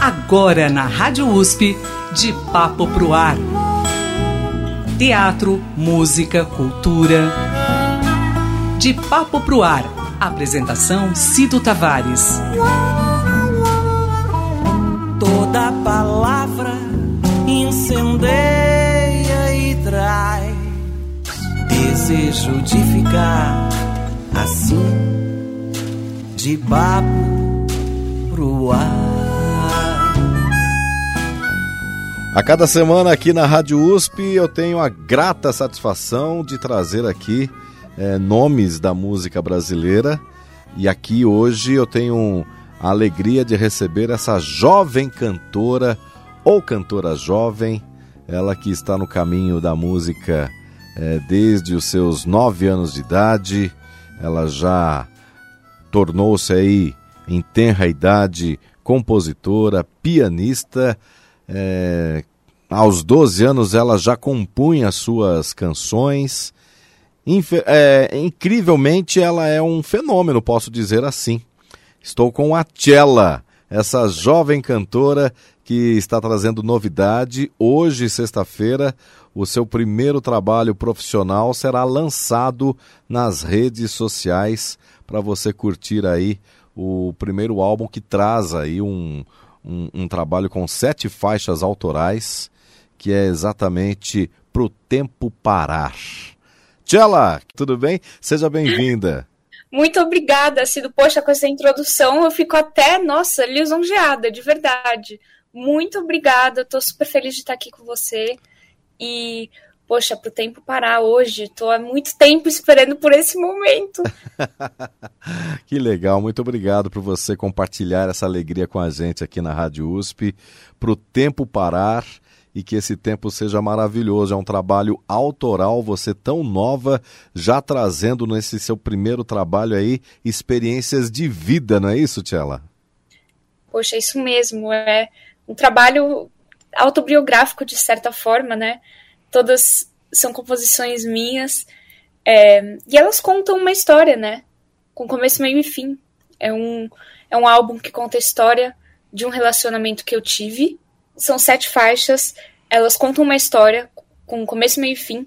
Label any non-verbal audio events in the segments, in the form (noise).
Agora na Rádio USP, de Papo Pro Ar. Teatro, música, cultura. De Papo Pro Ar. Apresentação Cido Tavares. Toda palavra incendeia e traz desejo de ficar assim, de papo pro ar. A cada semana aqui na Rádio USP eu tenho a grata satisfação de trazer aqui é, nomes da música brasileira. E aqui hoje eu tenho a alegria de receber essa jovem cantora ou cantora jovem, ela que está no caminho da música é, desde os seus nove anos de idade, ela já tornou-se aí em tenra idade compositora, pianista é, aos 12 anos ela já compunha suas canções. Infe é, incrivelmente ela é um fenômeno, posso dizer assim. Estou com a Tchela, essa jovem cantora que está trazendo novidade. Hoje, sexta-feira, o seu primeiro trabalho profissional será lançado nas redes sociais para você curtir aí o primeiro álbum que traz aí um, um, um trabalho com sete faixas autorais, que é exatamente Pro Tempo Parar. Tchela, tudo bem? Seja bem-vinda. (laughs) Muito obrigada, Cido. Poxa, com essa introdução eu fico até, nossa, lisonjeada, de verdade. Muito obrigada, estou super feliz de estar aqui com você. E poxa, pro tempo parar hoje. Tô há muito tempo esperando por esse momento. (laughs) que legal, muito obrigado por você compartilhar essa alegria com a gente aqui na Rádio USP. Pro tempo parar e que esse tempo seja maravilhoso. É um trabalho autoral, você tão nova, já trazendo nesse seu primeiro trabalho aí experiências de vida, não é isso, Tchela? Poxa, é isso mesmo. É um trabalho autobiográfico de certa forma, né? Todas são composições minhas. É, e elas contam uma história, né? Com começo, meio e fim. É um, é um álbum que conta a história de um relacionamento que eu tive. São sete faixas, elas contam uma história com começo, meio e fim,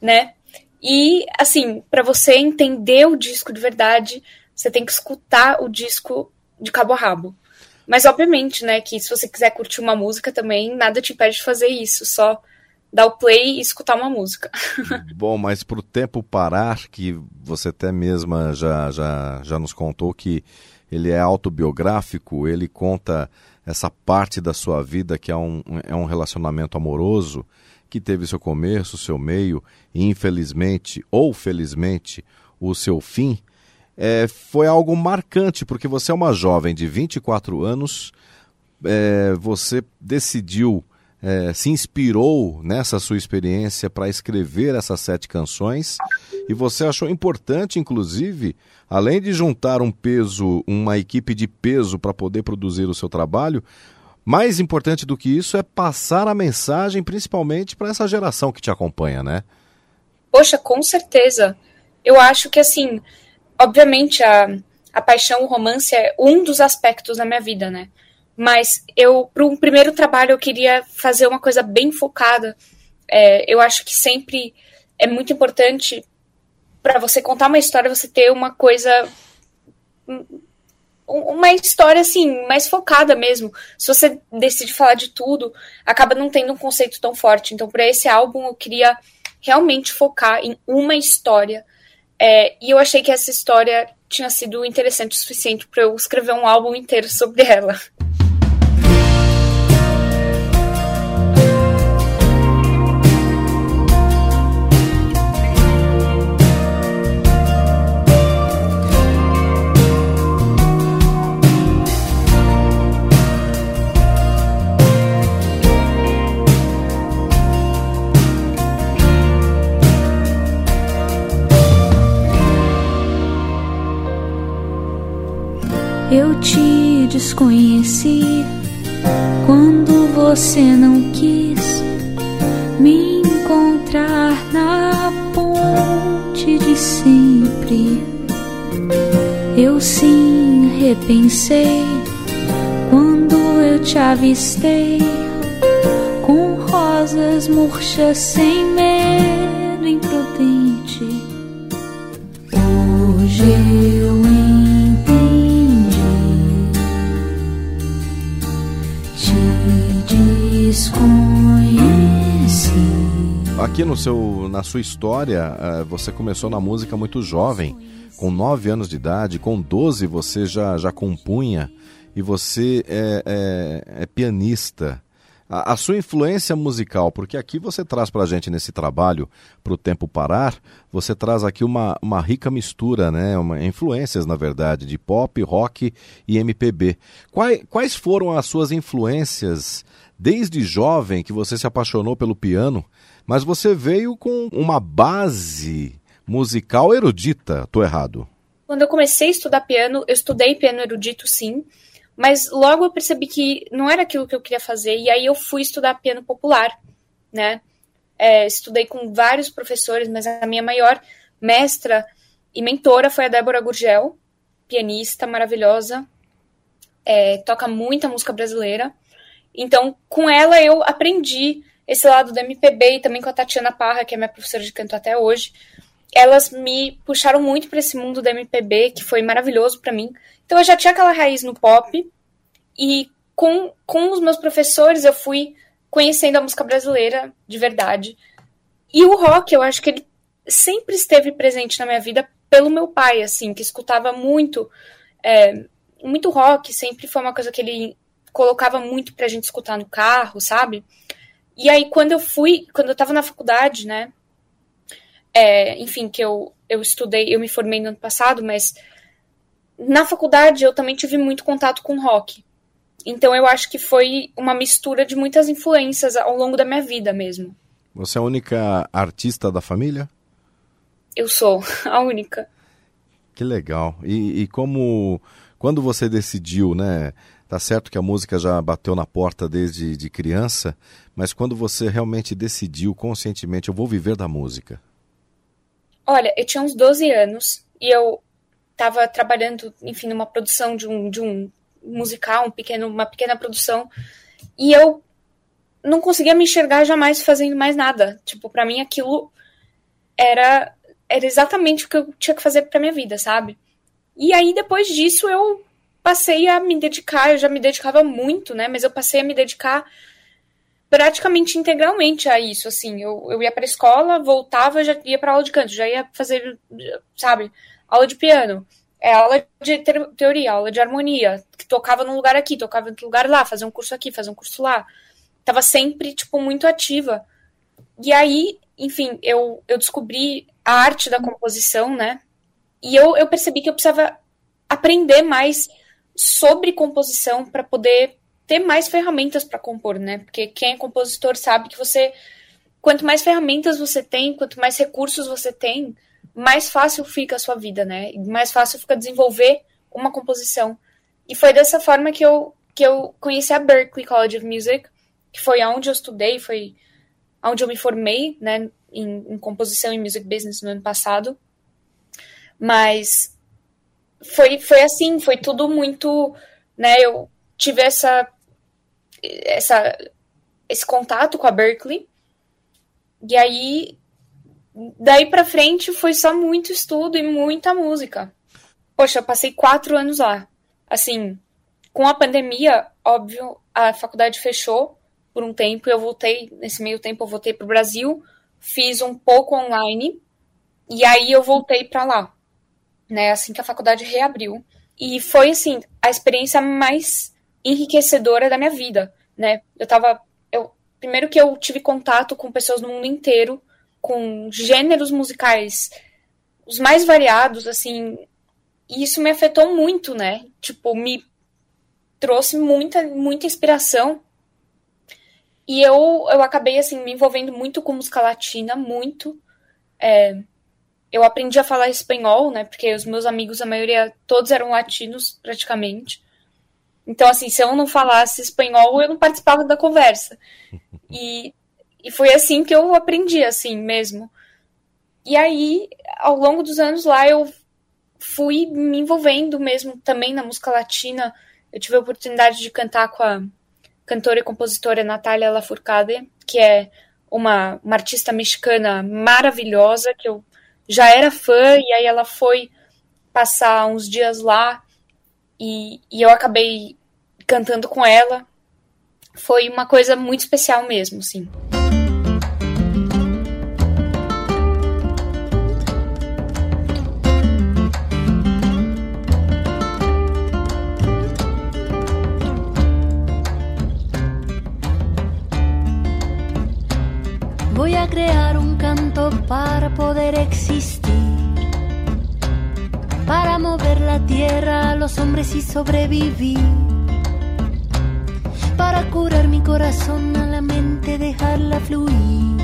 né? E, assim, para você entender o disco de verdade, você tem que escutar o disco de cabo a rabo. Mas, obviamente, né, que se você quiser curtir uma música também, nada te impede de fazer isso. Só dar o play e escutar uma música. (laughs) Bom, mas para o tempo parar, que você até mesma já, já, já nos contou que ele é autobiográfico, ele conta essa parte da sua vida que é um, é um relacionamento amoroso, que teve seu começo, seu meio, e infelizmente ou felizmente o seu fim, é, foi algo marcante, porque você é uma jovem de 24 anos, é, você decidiu é, se inspirou nessa sua experiência para escrever essas sete canções e você achou importante, inclusive, além de juntar um peso, uma equipe de peso para poder produzir o seu trabalho, mais importante do que isso é passar a mensagem, principalmente para essa geração que te acompanha, né? Poxa, com certeza. Eu acho que, assim, obviamente a, a paixão, o romance é um dos aspectos da minha vida, né? Mas eu, para um primeiro trabalho, eu queria fazer uma coisa bem focada. É, eu acho que sempre é muito importante para você contar uma história, você ter uma coisa uma história assim, mais focada mesmo. Se você decide falar de tudo, acaba não tendo um conceito tão forte. Então, para esse álbum, eu queria realmente focar em uma história. É, e eu achei que essa história tinha sido interessante o suficiente para eu escrever um álbum inteiro sobre ela. Eu te desconheci quando você não quis me encontrar na ponte de sempre. Eu sim repensei quando eu te avistei com rosas murchas sem medo Aqui no seu, na sua história, eh, você começou na música muito jovem, com 9 anos de idade, com 12 você já, já compunha e você é, é, é pianista. A, a, sua influência musical, porque aqui você traz para a gente nesse trabalho, para o tempo parar, você traz aqui uma, uma rica mistura, né? Uma, influências, na verdade, de pop, rock e MPB. Quais, quais foram as suas influências desde jovem que você se apaixonou pelo piano, mas você veio com uma base musical erudita, tô errado? Quando eu comecei a estudar piano, eu estudei piano erudito sim, mas logo eu percebi que não era aquilo que eu queria fazer, e aí eu fui estudar piano popular, né? É, estudei com vários professores, mas a minha maior mestra e mentora foi a Débora Gurgel, pianista maravilhosa, é, toca muita música brasileira. Então, com ela eu aprendi esse lado do MPB e também com a Tatiana Parra, que é minha professora de canto até hoje. Elas me puxaram muito para esse mundo do MPB, que foi maravilhoso para mim. Então eu já tinha aquela raiz no pop e com, com os meus professores eu fui conhecendo a música brasileira de verdade. E o rock, eu acho que ele sempre esteve presente na minha vida pelo meu pai, assim, que escutava muito, é, muito rock, sempre foi uma coisa que ele colocava muito pra gente escutar no carro, sabe? E aí, quando eu fui, quando eu tava na faculdade, né, é, enfim, que eu, eu estudei, eu me formei no ano passado, mas na faculdade eu também tive muito contato com rock. Então eu acho que foi uma mistura de muitas influências ao longo da minha vida mesmo. Você é a única artista da família? Eu sou (laughs) a única. Que legal. E, e como quando você decidiu, né? Tá certo que a música já bateu na porta desde de criança, mas quando você realmente decidiu conscientemente, eu vou viver da música? Olha, eu tinha uns 12 anos e eu estava trabalhando, enfim, numa produção de um, de um musical, um pequeno, uma pequena produção, e eu não conseguia me enxergar jamais fazendo mais nada. Tipo, para mim aquilo era era exatamente o que eu tinha que fazer para minha vida, sabe? E aí depois disso eu passei a me dedicar, eu já me dedicava muito, né, mas eu passei a me dedicar praticamente integralmente a isso, assim, eu, eu ia pra escola, voltava, já ia pra aula de canto, já ia fazer, sabe, aula de piano, é aula de teoria, aula de harmonia, que tocava num lugar aqui, tocava em outro lugar lá, fazer um curso aqui, fazer um curso lá. Tava sempre, tipo, muito ativa. E aí, enfim, eu, eu descobri a arte da composição, né? E eu, eu percebi que eu precisava aprender mais sobre composição para poder ter mais ferramentas para compor, né? Porque quem é compositor sabe que você quanto mais ferramentas você tem, quanto mais recursos você tem, mais fácil fica a sua vida, né? Mais fácil fica desenvolver uma composição. E foi dessa forma que eu, que eu conheci a Berklee College of Music, que foi onde eu estudei, foi onde eu me formei, né, em, em composição e music business no ano passado. Mas foi, foi assim, foi tudo muito, né, eu tive essa, essa, esse contato com a Berkeley, e aí Daí pra frente foi só muito estudo e muita música. Poxa, eu passei quatro anos lá. Assim, com a pandemia, óbvio, a faculdade fechou por um tempo eu voltei. Nesse meio tempo, eu voltei pro Brasil, fiz um pouco online e aí eu voltei para lá, né? Assim que a faculdade reabriu. E foi, assim, a experiência mais enriquecedora da minha vida, né? Eu tava. Eu, primeiro que eu tive contato com pessoas no mundo inteiro com gêneros musicais os mais variados, assim, e isso me afetou muito, né? Tipo, me trouxe muita, muita inspiração. E eu, eu acabei, assim, me envolvendo muito com música latina, muito. É, eu aprendi a falar espanhol, né? Porque os meus amigos, a maioria, todos eram latinos, praticamente. Então, assim, se eu não falasse espanhol, eu não participava da conversa. (laughs) E e foi assim que eu aprendi, assim mesmo. E aí, ao longo dos anos lá, eu fui me envolvendo mesmo também na música latina. Eu tive a oportunidade de cantar com a, cantora e compositora Natália Lafourcade, que é uma, uma artista mexicana maravilhosa, que eu já era fã, e aí ela foi passar uns dias lá, e, e eu acabei cantando com ela. Foi uma coisa muito especial mesmo, sim. Crear un canto para poder existir, para mover la tierra los hombres y sobrevivir, para curar mi corazón a la mente, dejarla fluir,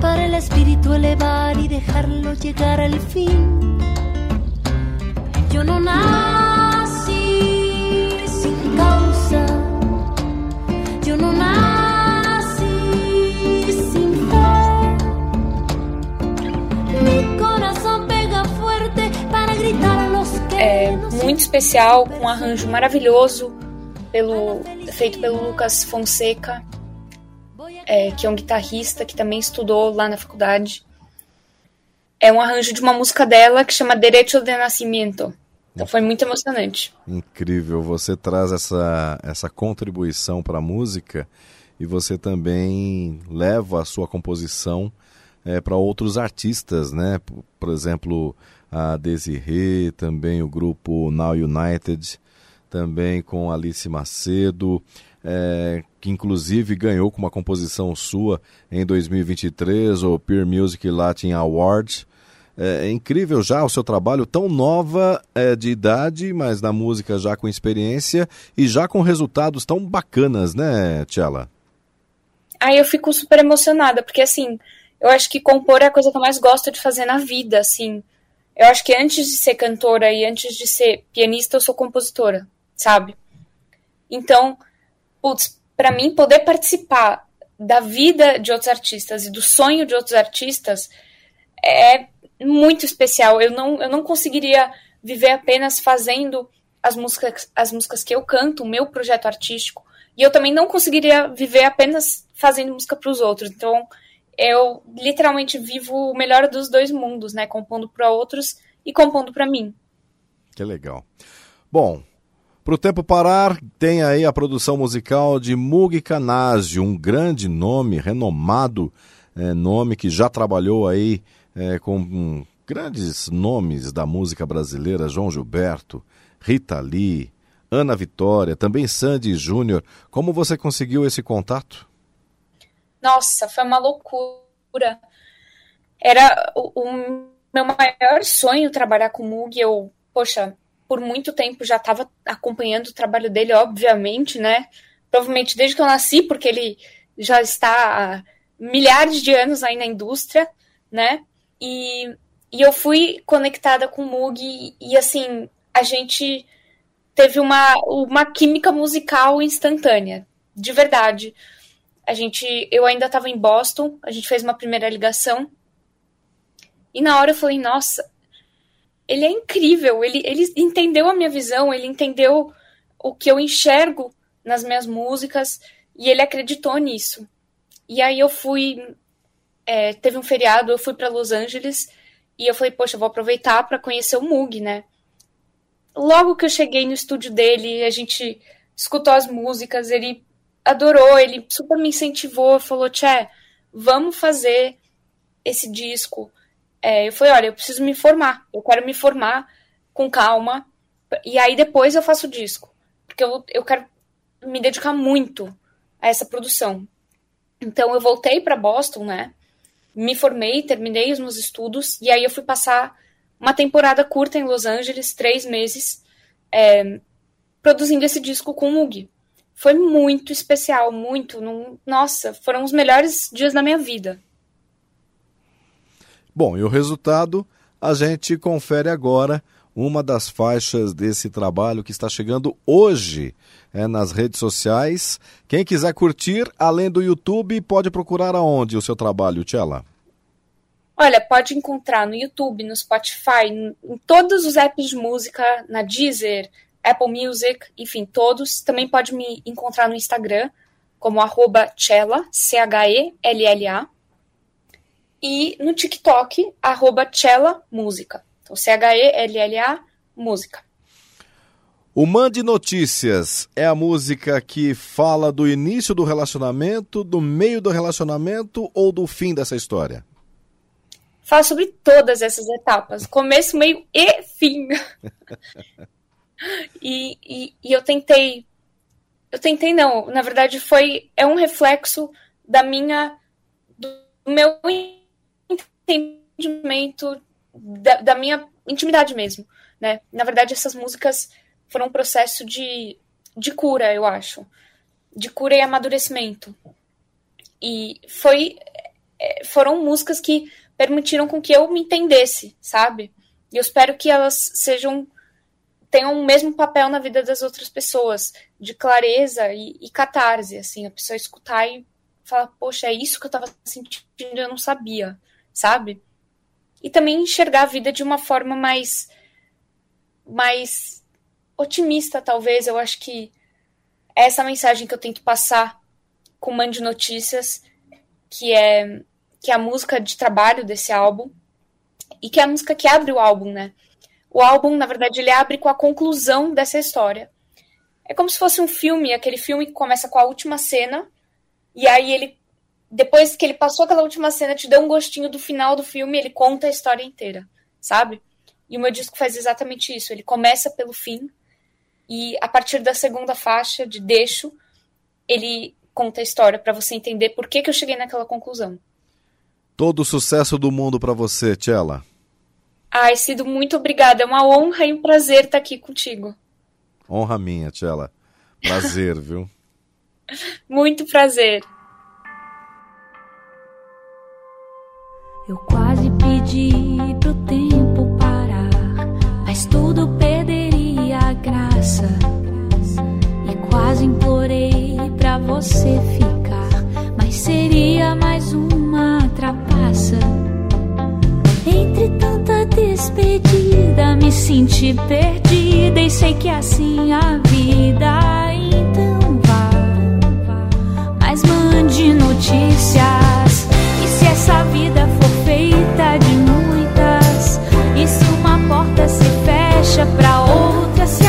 para el espíritu elevar y dejarlo llegar al fin. Yo no nací muito especial, com um arranjo maravilhoso, pelo, feito pelo Lucas Fonseca, é, que é um guitarrista que também estudou lá na faculdade. É um arranjo de uma música dela que chama Derecho de Nascimento. Então foi muito emocionante. Incrível, você traz essa, essa contribuição para a música e você também leva a sua composição para outros artistas, né? Por exemplo, a Desirê, também o grupo Now United, também com Alice Macedo, é, que inclusive ganhou com uma composição sua em 2023 o Peer Music Latin Award. É, é incrível já o seu trabalho, tão nova é, de idade, mas na música já com experiência e já com resultados tão bacanas, né, Tchela? Aí eu fico super emocionada, porque assim, eu acho que compor é a coisa que eu mais gosto de fazer na vida, assim. Eu acho que antes de ser cantora e antes de ser pianista, eu sou compositora, sabe? Então, putz, pra mim poder participar da vida de outros artistas e do sonho de outros artistas é muito especial. Eu não, eu não conseguiria viver apenas fazendo as músicas, as músicas que eu canto, o meu projeto artístico. E eu também não conseguiria viver apenas fazendo música para os outros. Então, eu literalmente vivo o melhor dos dois mundos, né? Compondo para outros e compondo para mim. Que legal. Bom, para o tempo parar, tem aí a produção musical de Mugi Canásio, um grande nome, renomado é, nome que já trabalhou aí é, com um, grandes nomes da música brasileira, João Gilberto, Rita Lee, Ana Vitória, também Sandy Júnior. Como você conseguiu esse contato? Nossa, foi uma loucura. Era o, o meu maior sonho trabalhar com o Mug. Eu, poxa, por muito tempo já estava acompanhando o trabalho dele, obviamente, né? Provavelmente desde que eu nasci, porque ele já está há milhares de anos aí na indústria, né? E, e eu fui conectada com o Mug e, e assim, a gente teve uma, uma química musical instantânea, de verdade. A gente, eu ainda estava em Boston, a gente fez uma primeira ligação. E na hora eu falei, nossa, ele é incrível, ele, ele entendeu a minha visão, ele entendeu o que eu enxergo nas minhas músicas e ele acreditou nisso. E aí eu fui, é, teve um feriado, eu fui para Los Angeles e eu falei, poxa, eu vou aproveitar para conhecer o Mug, né? Logo que eu cheguei no estúdio dele, a gente escutou as músicas, ele adorou, ele super me incentivou, falou, Tchê, vamos fazer esse disco. É, eu falei, olha, eu preciso me formar, eu quero me formar com calma, e aí depois eu faço o disco. Porque eu, eu quero me dedicar muito a essa produção. Então eu voltei para Boston, né? Me formei, terminei os meus estudos, e aí eu fui passar uma temporada curta em Los Angeles, três meses, é, produzindo esse disco com o Mug. Foi muito especial, muito. Não, nossa, foram os melhores dias da minha vida. Bom, e o resultado a gente confere agora uma das faixas desse trabalho que está chegando hoje é, nas redes sociais. Quem quiser curtir, além do YouTube, pode procurar aonde o seu trabalho, Tchela? Olha, pode encontrar no YouTube, no Spotify, em todos os apps de música, na Deezer, Apple Music, enfim, todos. Também pode me encontrar no Instagram, como arroba Chela, C-H-E-L-L-A. E no TikTok, arroba Chela Música. Então, C-H-E-L-L-A Música. O Mande Notícias é a música que fala do início do relacionamento, do meio do relacionamento ou do fim dessa história? Fala sobre todas essas etapas, começo, meio e fim. (laughs) e, e, e eu tentei. Eu tentei, não, na verdade foi. É um reflexo da minha. do meu entendimento, da, da minha intimidade mesmo. Né? Na verdade, essas músicas foram um processo de, de cura, eu acho. De cura e amadurecimento. E foi, é, foram músicas que permitiram com que eu me entendesse, sabe? E eu espero que elas sejam tenham o mesmo papel na vida das outras pessoas, de clareza e, e catarse, assim, a pessoa escutar e falar, poxa, é isso que eu tava sentindo, eu não sabia, sabe? E também enxergar a vida de uma forma mais mais otimista, talvez. Eu acho que é essa mensagem que eu tento passar com Mande Notícias, que é que é a música de trabalho desse álbum e que é a música que abre o álbum, né? O álbum, na verdade, ele abre com a conclusão dessa história. É como se fosse um filme, aquele filme que começa com a última cena e aí ele depois que ele passou aquela última cena, te deu um gostinho do final do filme, ele conta a história inteira, sabe? E o meu disco faz exatamente isso. Ele começa pelo fim e a partir da segunda faixa de deixo, ele conta a história para você entender por que, que eu cheguei naquela conclusão. Todo o sucesso do mundo para você, Tchela. Ai, Cido, muito obrigada. É uma honra e um prazer estar aqui contigo. Honra minha, Tchela. Prazer, (laughs) viu? Muito prazer. Eu quase pedi pro tempo parar, mas tudo perderia a graça. E quase implorei pra você ficar, mas seria mais uma trapaça. Entre tanta despedida, me senti perdida e sei que é assim a vida. Então vá, mas mande notícias. E se essa vida for feita de muitas. E se uma porta se fecha pra outra se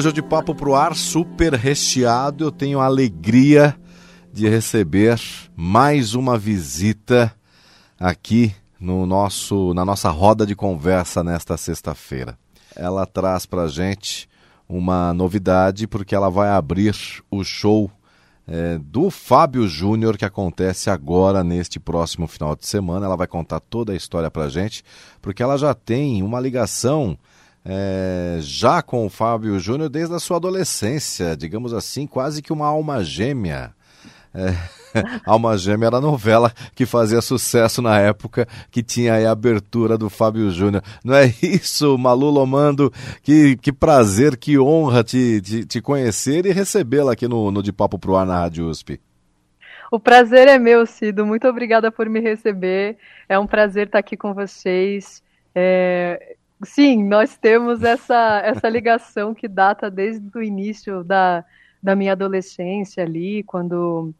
Hoje eu de papo pro ar, super recheado. Eu tenho a alegria de receber mais uma visita aqui no nosso, na nossa roda de conversa nesta sexta-feira. Ela traz pra gente uma novidade porque ela vai abrir o show é, do Fábio Júnior que acontece agora neste próximo final de semana. Ela vai contar toda a história pra gente porque ela já tem uma ligação é, já com o Fábio Júnior desde a sua adolescência, digamos assim, quase que uma alma gêmea. É, (laughs) Alma Gêmea era a novela que fazia sucesso na época, que tinha a abertura do Fábio Júnior. Não é isso, Malu Lomando? Que, que prazer, que honra te, te, te conhecer e recebê-la aqui no, no De Papo Pro Ar na Rádio USP. O prazer é meu, Cido. Muito obrigada por me receber. É um prazer estar aqui com vocês. É, sim, nós temos essa, essa ligação que data desde o início da, da minha adolescência ali, quando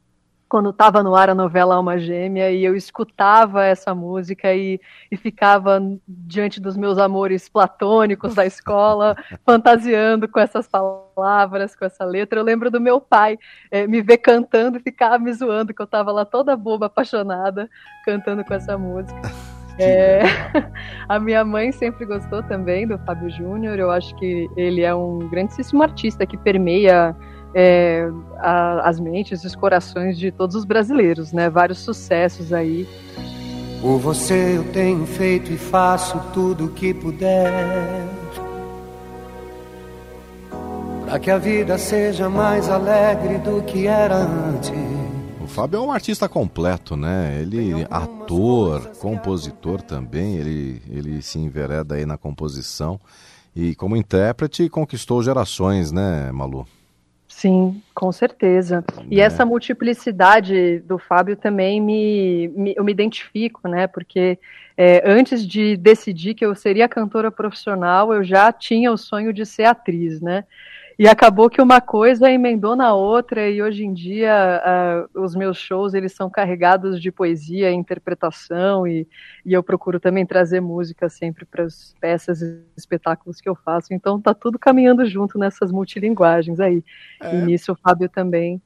quando estava no ar a novela Alma Gêmea e eu escutava essa música e, e ficava diante dos meus amores platônicos da escola, (laughs) fantasiando com essas palavras, com essa letra. Eu lembro do meu pai é, me ver cantando e ficar me zoando, que eu estava lá toda boba, apaixonada, cantando com essa música. (laughs) É, (laughs) a minha mãe sempre gostou também do Fábio Júnior. Eu acho que ele é um grandíssimo artista que permeia é, a, as mentes e os corações de todos os brasileiros, né? Vários sucessos aí. Por você eu tenho feito e faço tudo o que puder. Para que a vida seja mais alegre do que era antes. O Fábio é um artista completo, né? Ele ator, compositor também, ele, ele se envereda aí na composição. E como intérprete conquistou gerações, né, Malu? Sim, com certeza. E é. essa multiplicidade do Fábio também me, me eu me identifico, né? Porque é, antes de decidir que eu seria cantora profissional, eu já tinha o sonho de ser atriz, né? E acabou que uma coisa emendou na outra e hoje em dia uh, os meus shows eles são carregados de poesia, interpretação e, e eu procuro também trazer música sempre para as peças e espetáculos que eu faço. Então tá tudo caminhando junto nessas multilinguagens aí. É. E nisso o Fábio também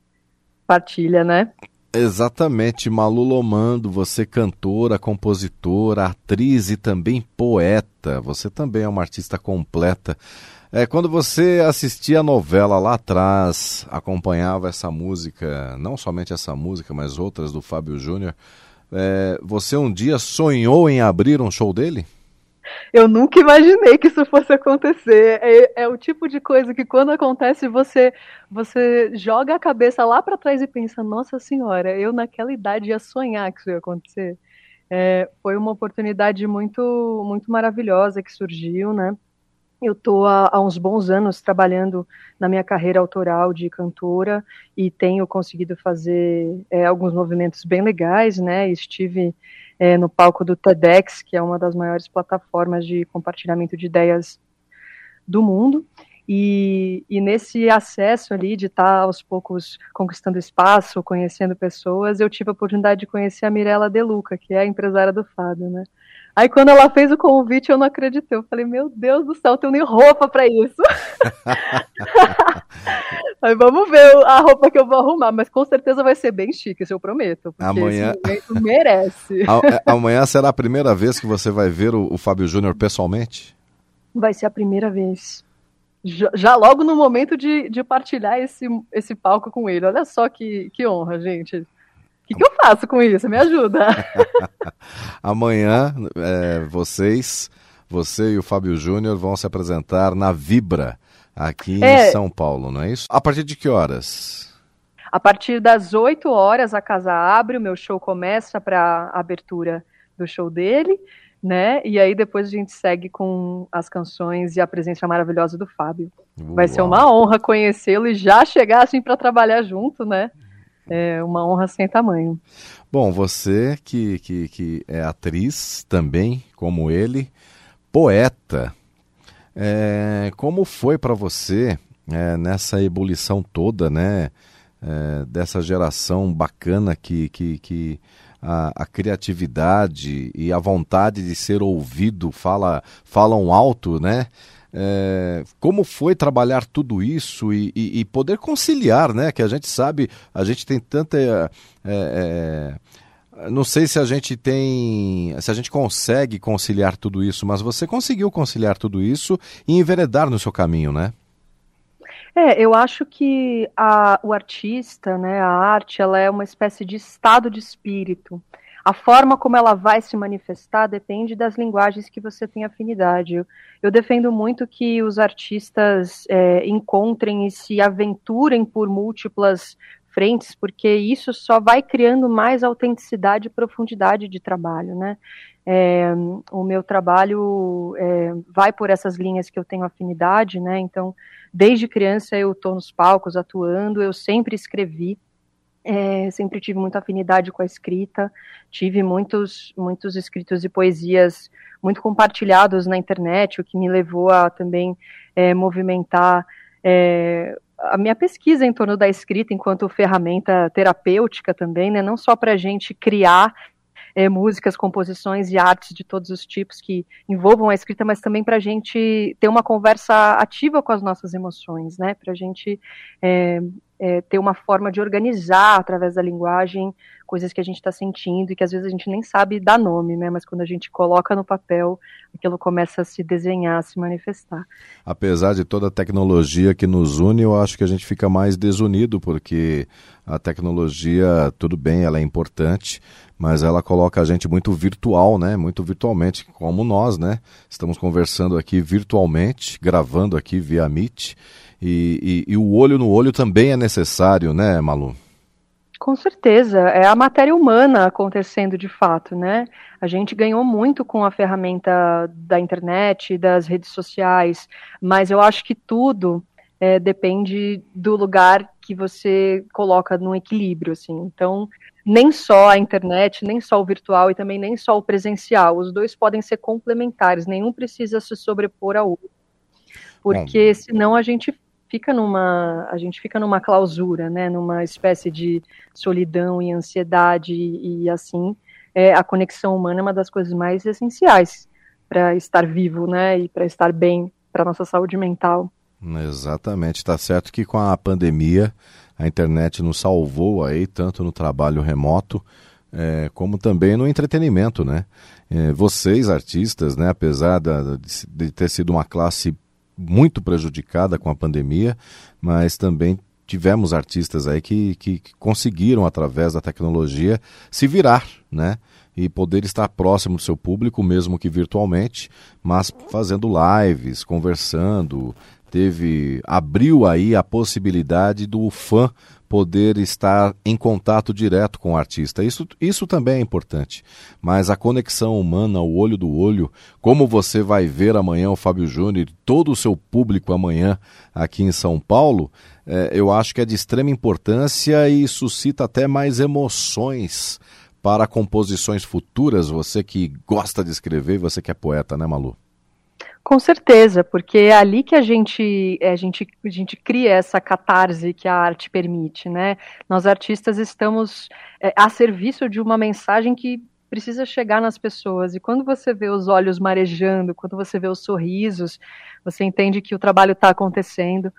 partilha, né? Exatamente, Malu Lomando, você cantora, compositora, atriz e também poeta. Você também é uma artista completa. É, quando você assistia a novela lá atrás, acompanhava essa música, não somente essa música, mas outras do Fábio Júnior, é, você um dia sonhou em abrir um show dele? Eu nunca imaginei que isso fosse acontecer. É, é o tipo de coisa que quando acontece você você joga a cabeça lá para trás e pensa: Nossa Senhora, eu naquela idade ia sonhar que isso ia acontecer. É, foi uma oportunidade muito muito maravilhosa que surgiu, né? Eu estou há, há, uns bons anos trabalhando na minha carreira autoral de cantora e tenho conseguido fazer é, alguns movimentos bem legais, né? Estive é, no palco do TEDx, que é uma das maiores plataformas de compartilhamento de ideias do mundo. E, e, nesse acesso ali de estar aos poucos conquistando espaço, conhecendo pessoas, eu tive a oportunidade de conhecer a Mirella De Luca, que é a empresária do Fábio, né? Aí quando ela fez o convite, eu não acreditei. Eu falei, meu Deus do céu, eu tenho nem roupa para isso. (laughs) Aí vamos ver a roupa que eu vou arrumar, mas com certeza vai ser bem chique, isso eu prometo. Amanhã merece. (laughs) É, amanhã será a primeira vez que você vai ver o, o Fábio Júnior pessoalmente? Vai ser a primeira vez. Já, já logo no momento de, de partilhar esse, esse palco com ele. Olha só que, que honra, gente. O que, que, eu faço com isso? Me ajuda. (laughs) Amanhã, é, vocês, você e o Fábio Júnior vão se apresentar na Vibra, aqui é, em São Paulo, não é isso? A partir de que horas? A partir das 8 horas a casa abre, o meu show começa para a abertura do show dele, né? E aí depois a gente segue com as canções e a presença maravilhosa do Fábio. Uau. Vai ser uma honra conhecê-lo e já chegar assim para trabalhar junto, né? É uma honra sem tamanho. Bom, você que, que, que é atriz também, como ele, poeta, é, como foi para você é, nessa ebulição toda, né? É, dessa geração bacana que, que, que a, a, criatividade e a vontade de ser ouvido fala, falam alto, né? É, como foi trabalhar tudo isso e, e, e, poder conciliar, né? Que a gente sabe, a gente tem tanta. É, é, não sei se a gente tem. se a gente consegue conciliar tudo isso, mas você conseguiu conciliar tudo isso e enveredar no seu caminho, né? É, eu acho que a, o artista, né, a arte, ela é uma espécie de estado de espírito. A forma como ela vai se manifestar depende das linguagens que você tem afinidade. Eu, eu defendo muito que os artistas é, encontrem e se aventurem por múltiplas frentes, porque isso só vai criando mais autenticidade e profundidade de trabalho, né? É, o meu trabalho é, vai por essas linhas que eu tenho afinidade, né? Então, desde criança eu estou nos palcos atuando, eu sempre escrevi, é, sempre tive muita afinidade com a escrita, tive muitos, muitos escritos e poesias muito compartilhados na internet, o que me levou a também é, movimentar é, a minha pesquisa em torno da escrita enquanto ferramenta terapêutica também, né, não só para a gente criar é, músicas, composições e artes de todos os tipos que envolvam a escrita, mas também para a gente ter uma conversa ativa com as nossas emoções, né? Para a gente é, é, ter uma forma de organizar através da linguagem coisas que a gente está sentindo e que às vezes a gente nem sabe dar nome, né? Mas quando a gente coloca no papel, aquilo começa a se desenhar, a se manifestar. Apesar de toda a tecnologia que nos une, eu acho que a gente fica mais desunido porque a tecnologia, tudo bem, ela é importante, mas ela coloca a gente muito virtual, né? Muito virtualmente, como nós, né? Estamos conversando aqui virtualmente, gravando aqui via Meet, e, e, e o olho no olho também é necessário, né, Malu? Com certeza, é a matéria humana acontecendo de fato, né? A gente ganhou muito com a ferramenta da internet, das redes sociais, mas eu acho que tudo é, depende do lugar que você coloca no equilíbrio, assim. Então, nem só a internet, nem só o virtual e também nem só o presencial. Os dois podem ser complementares, nenhum precisa se sobrepor ao outro. Porque Bom. senão a gente fica numa a gente fica numa clausura, né, numa espécie de solidão e ansiedade e, e assim, é, a conexão humana é uma das coisas mais essenciais para estar vivo, né, e para estar bem para nossa saúde mental. Exatamente, está certo que com a pandemia a internet nos salvou aí, tanto no trabalho remoto, é, como também no entretenimento, né? É, vocês, artistas, né, apesar da, de, de ter sido uma classe muito prejudicada com a pandemia, mas também tivemos artistas aí que, que, que, conseguiram, através da tecnologia, se virar, né? E poder estar próximo do seu público, mesmo que virtualmente, mas fazendo lives, conversando, teve abriu aí a possibilidade do fã poder estar em contato direto com o artista. Isso, isso também é importante. Mas a conexão humana, o olho do olho, como você vai ver amanhã o Fábio Júnior e todo o seu público amanhã aqui em São Paulo, é, eu acho que é de extrema importância e suscita até mais emoções para composições futuras. Você que gosta de escrever, você que é poeta, né, Malu? Com certeza, porque é ali que a gente, a gente, a gente cria essa catarse que a arte permite, né? Nós artistas estamos é, a serviço de uma mensagem que precisa chegar nas pessoas. E quando você vê os olhos marejando, quando você vê os sorrisos, você entende que o trabalho está acontecendo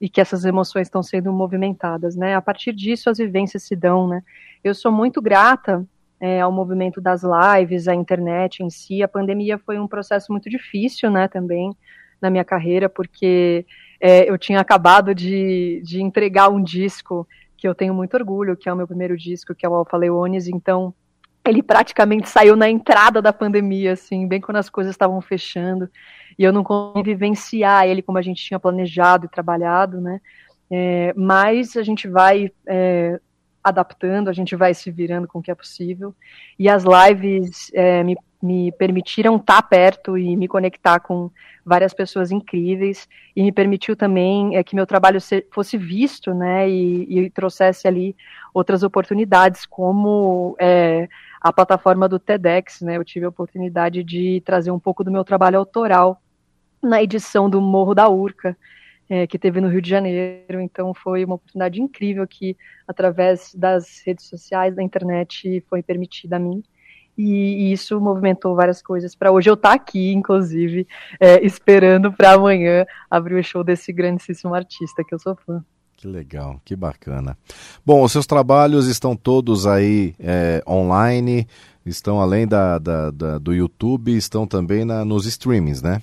e que essas emoções estão sendo movimentadas, né? A partir disso as vivências se dão, né? Eu sou muito grata é, ao movimento das lives, à internet em si. A pandemia foi um processo muito difícil, né, também na minha carreira, porque é, eu tinha acabado de, de entregar um disco que eu tenho muito orgulho, que é o meu primeiro disco, que é o Alfa Leones, então ele praticamente saiu na entrada da pandemia, assim, bem quando as coisas estavam fechando, e eu não consegui vivenciar ele como a gente tinha planejado e trabalhado, né, é, mas a gente vai é, adaptando, a gente vai se virando com o que é possível. E as lives é, me, me permitiram estar perto e me conectar com várias pessoas incríveis. E me permitiu também é, que meu trabalho se, fosse visto, né, e, e, trouxesse ali outras oportunidades, como é, a plataforma do TEDx, né, eu tive a oportunidade de trazer um pouco do meu trabalho autoral na edição do Morro da Urca, é, que teve no Rio de Janeiro. Então foi uma oportunidade incrível que, através das redes sociais, da internet, foi permitida a mim. e, e isso movimentou várias coisas para hoje eu estar tá aqui, inclusive, é, esperando para amanhã abrir o show desse grandíssimo artista que eu sou fã. Que legal, que bacana. Bom, os seus trabalhos estão todos aí é, online, estão além da, da, da, do YouTube, estão também na, nos streamings, né?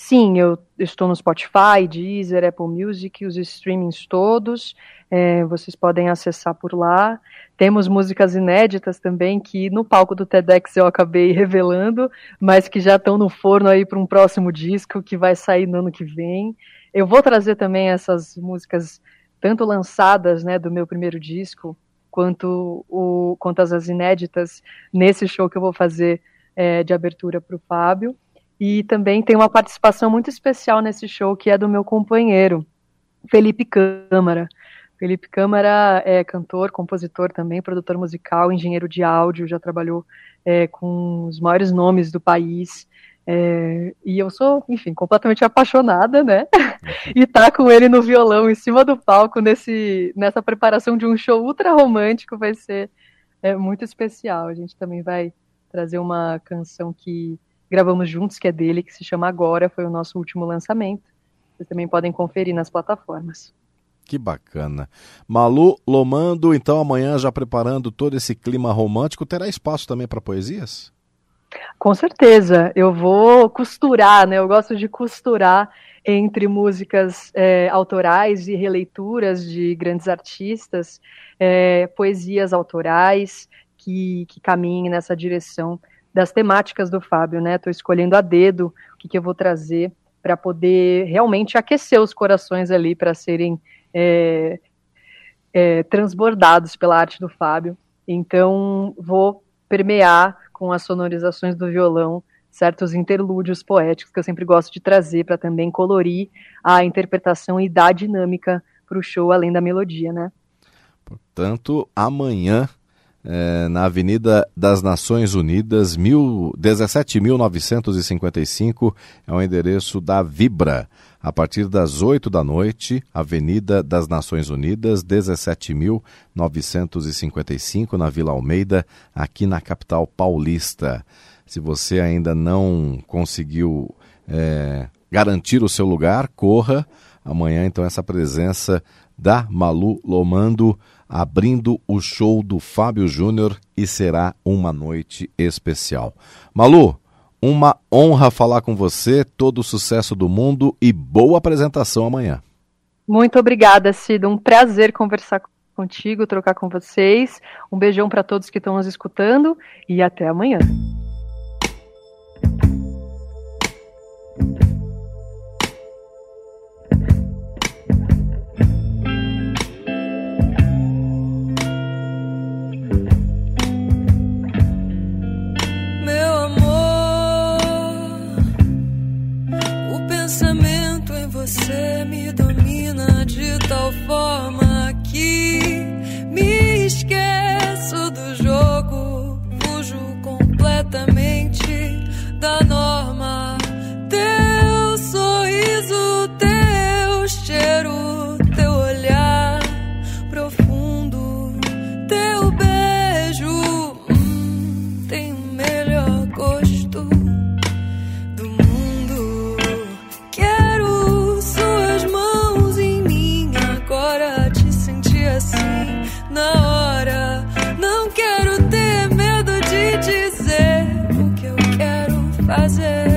Sim, eu estou no Spotify, Deezer, Apple Music, os streamings todos. É, vocês podem acessar por lá. Temos músicas inéditas também que no palco do TEDx eu acabei (laughs) revelando, mas que já estão no forno aí para um próximo disco que vai sair no ano que vem. Eu vou trazer também essas músicas tanto lançadas, né, do meu primeiro disco, quanto o quanto as inéditas nesse show que eu vou fazer é, de abertura para o Fábio. E também tem uma participação muito especial nesse show que é do meu companheiro, Felipe Câmara. Felipe Câmara é cantor, compositor também, produtor musical, engenheiro de áudio, já trabalhou é, com os maiores nomes do país. É, e eu sou, enfim, completamente apaixonada, né? (laughs) e tá com ele no violão em cima do palco nesse, nessa preparação de um show ultra romântico vai ser é, muito especial. A gente também vai trazer uma canção que gravamos juntos, que é dele, que se chama Agora, foi o nosso último lançamento. Vocês também podem conferir nas plataformas. Que bacana. Malu Lomando, então amanhã já preparando todo esse clima romântico, terá espaço também para poesias? Com certeza, eu vou costurar, né? Eu gosto de costurar entre músicas é, autorais e releituras de grandes artistas, é, poesias autorais que, que caminhem nessa direção das temáticas do Fábio, né? Estou escolhendo a dedo o que, que eu vou trazer para poder realmente aquecer os corações ali para serem é, é, transbordados pela arte do Fábio. Então, vou permear com as sonorizações do violão, certos interlúdios poéticos que eu sempre gosto de trazer para também colorir a interpretação e dar dinâmica para o show além da melodia, né? Portanto, amanhã é, na Avenida das Nações Unidas, 17.955, é o endereço da Vibra. A partir das 8 da noite, Avenida das Nações Unidas, 17.955, na Vila Almeida, aqui na capital paulista. Se você ainda não conseguiu é, garantir o seu lugar, corra. Amanhã, então, essa presença da Malu Lomando abrindo o show do Fábio Júnior e será uma noite especial. Malu, uma honra falar com você, todo o sucesso do mundo e boa apresentação amanhã. Muito obrigada, Cida. Um prazer conversar contigo, trocar com vocês. Um beijão para todos que estão nos escutando e até amanhã. enganou. doesn't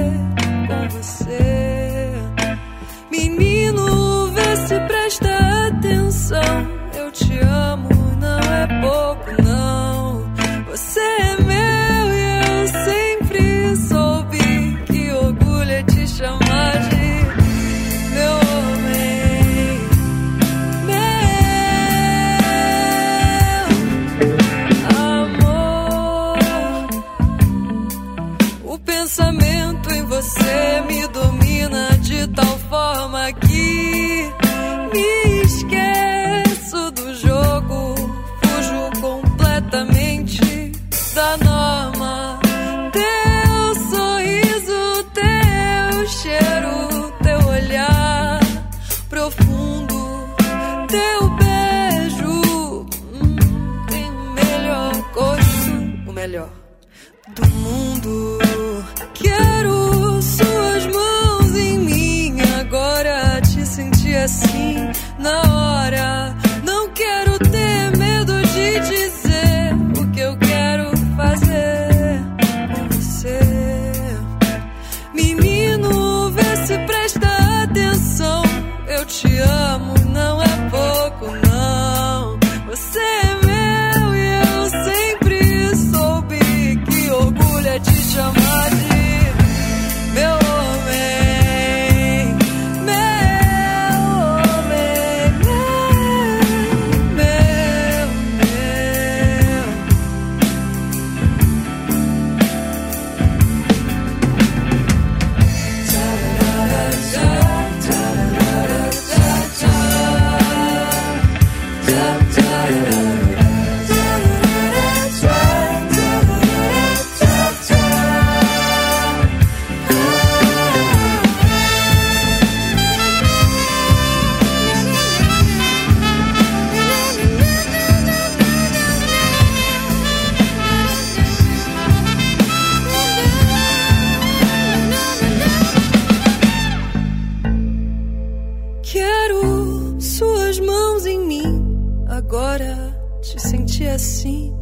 Quero suas mãos em mim. Agora te sentir assim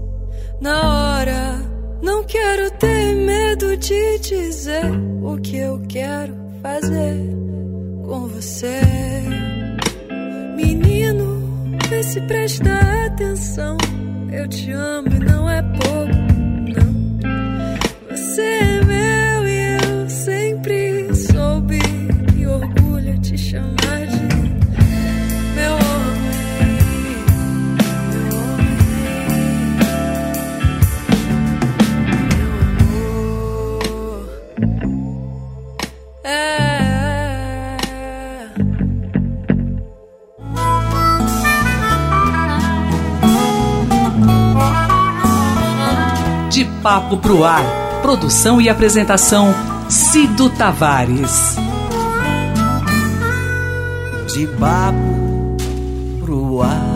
na hora. Não quero ter medo de dizer o que eu quero fazer com você. Menino, vê se presta atenção. Eu te amo e não é pouco, Papo pro Ar. Produção e apresentação Cido Tavares. de papo pro ar.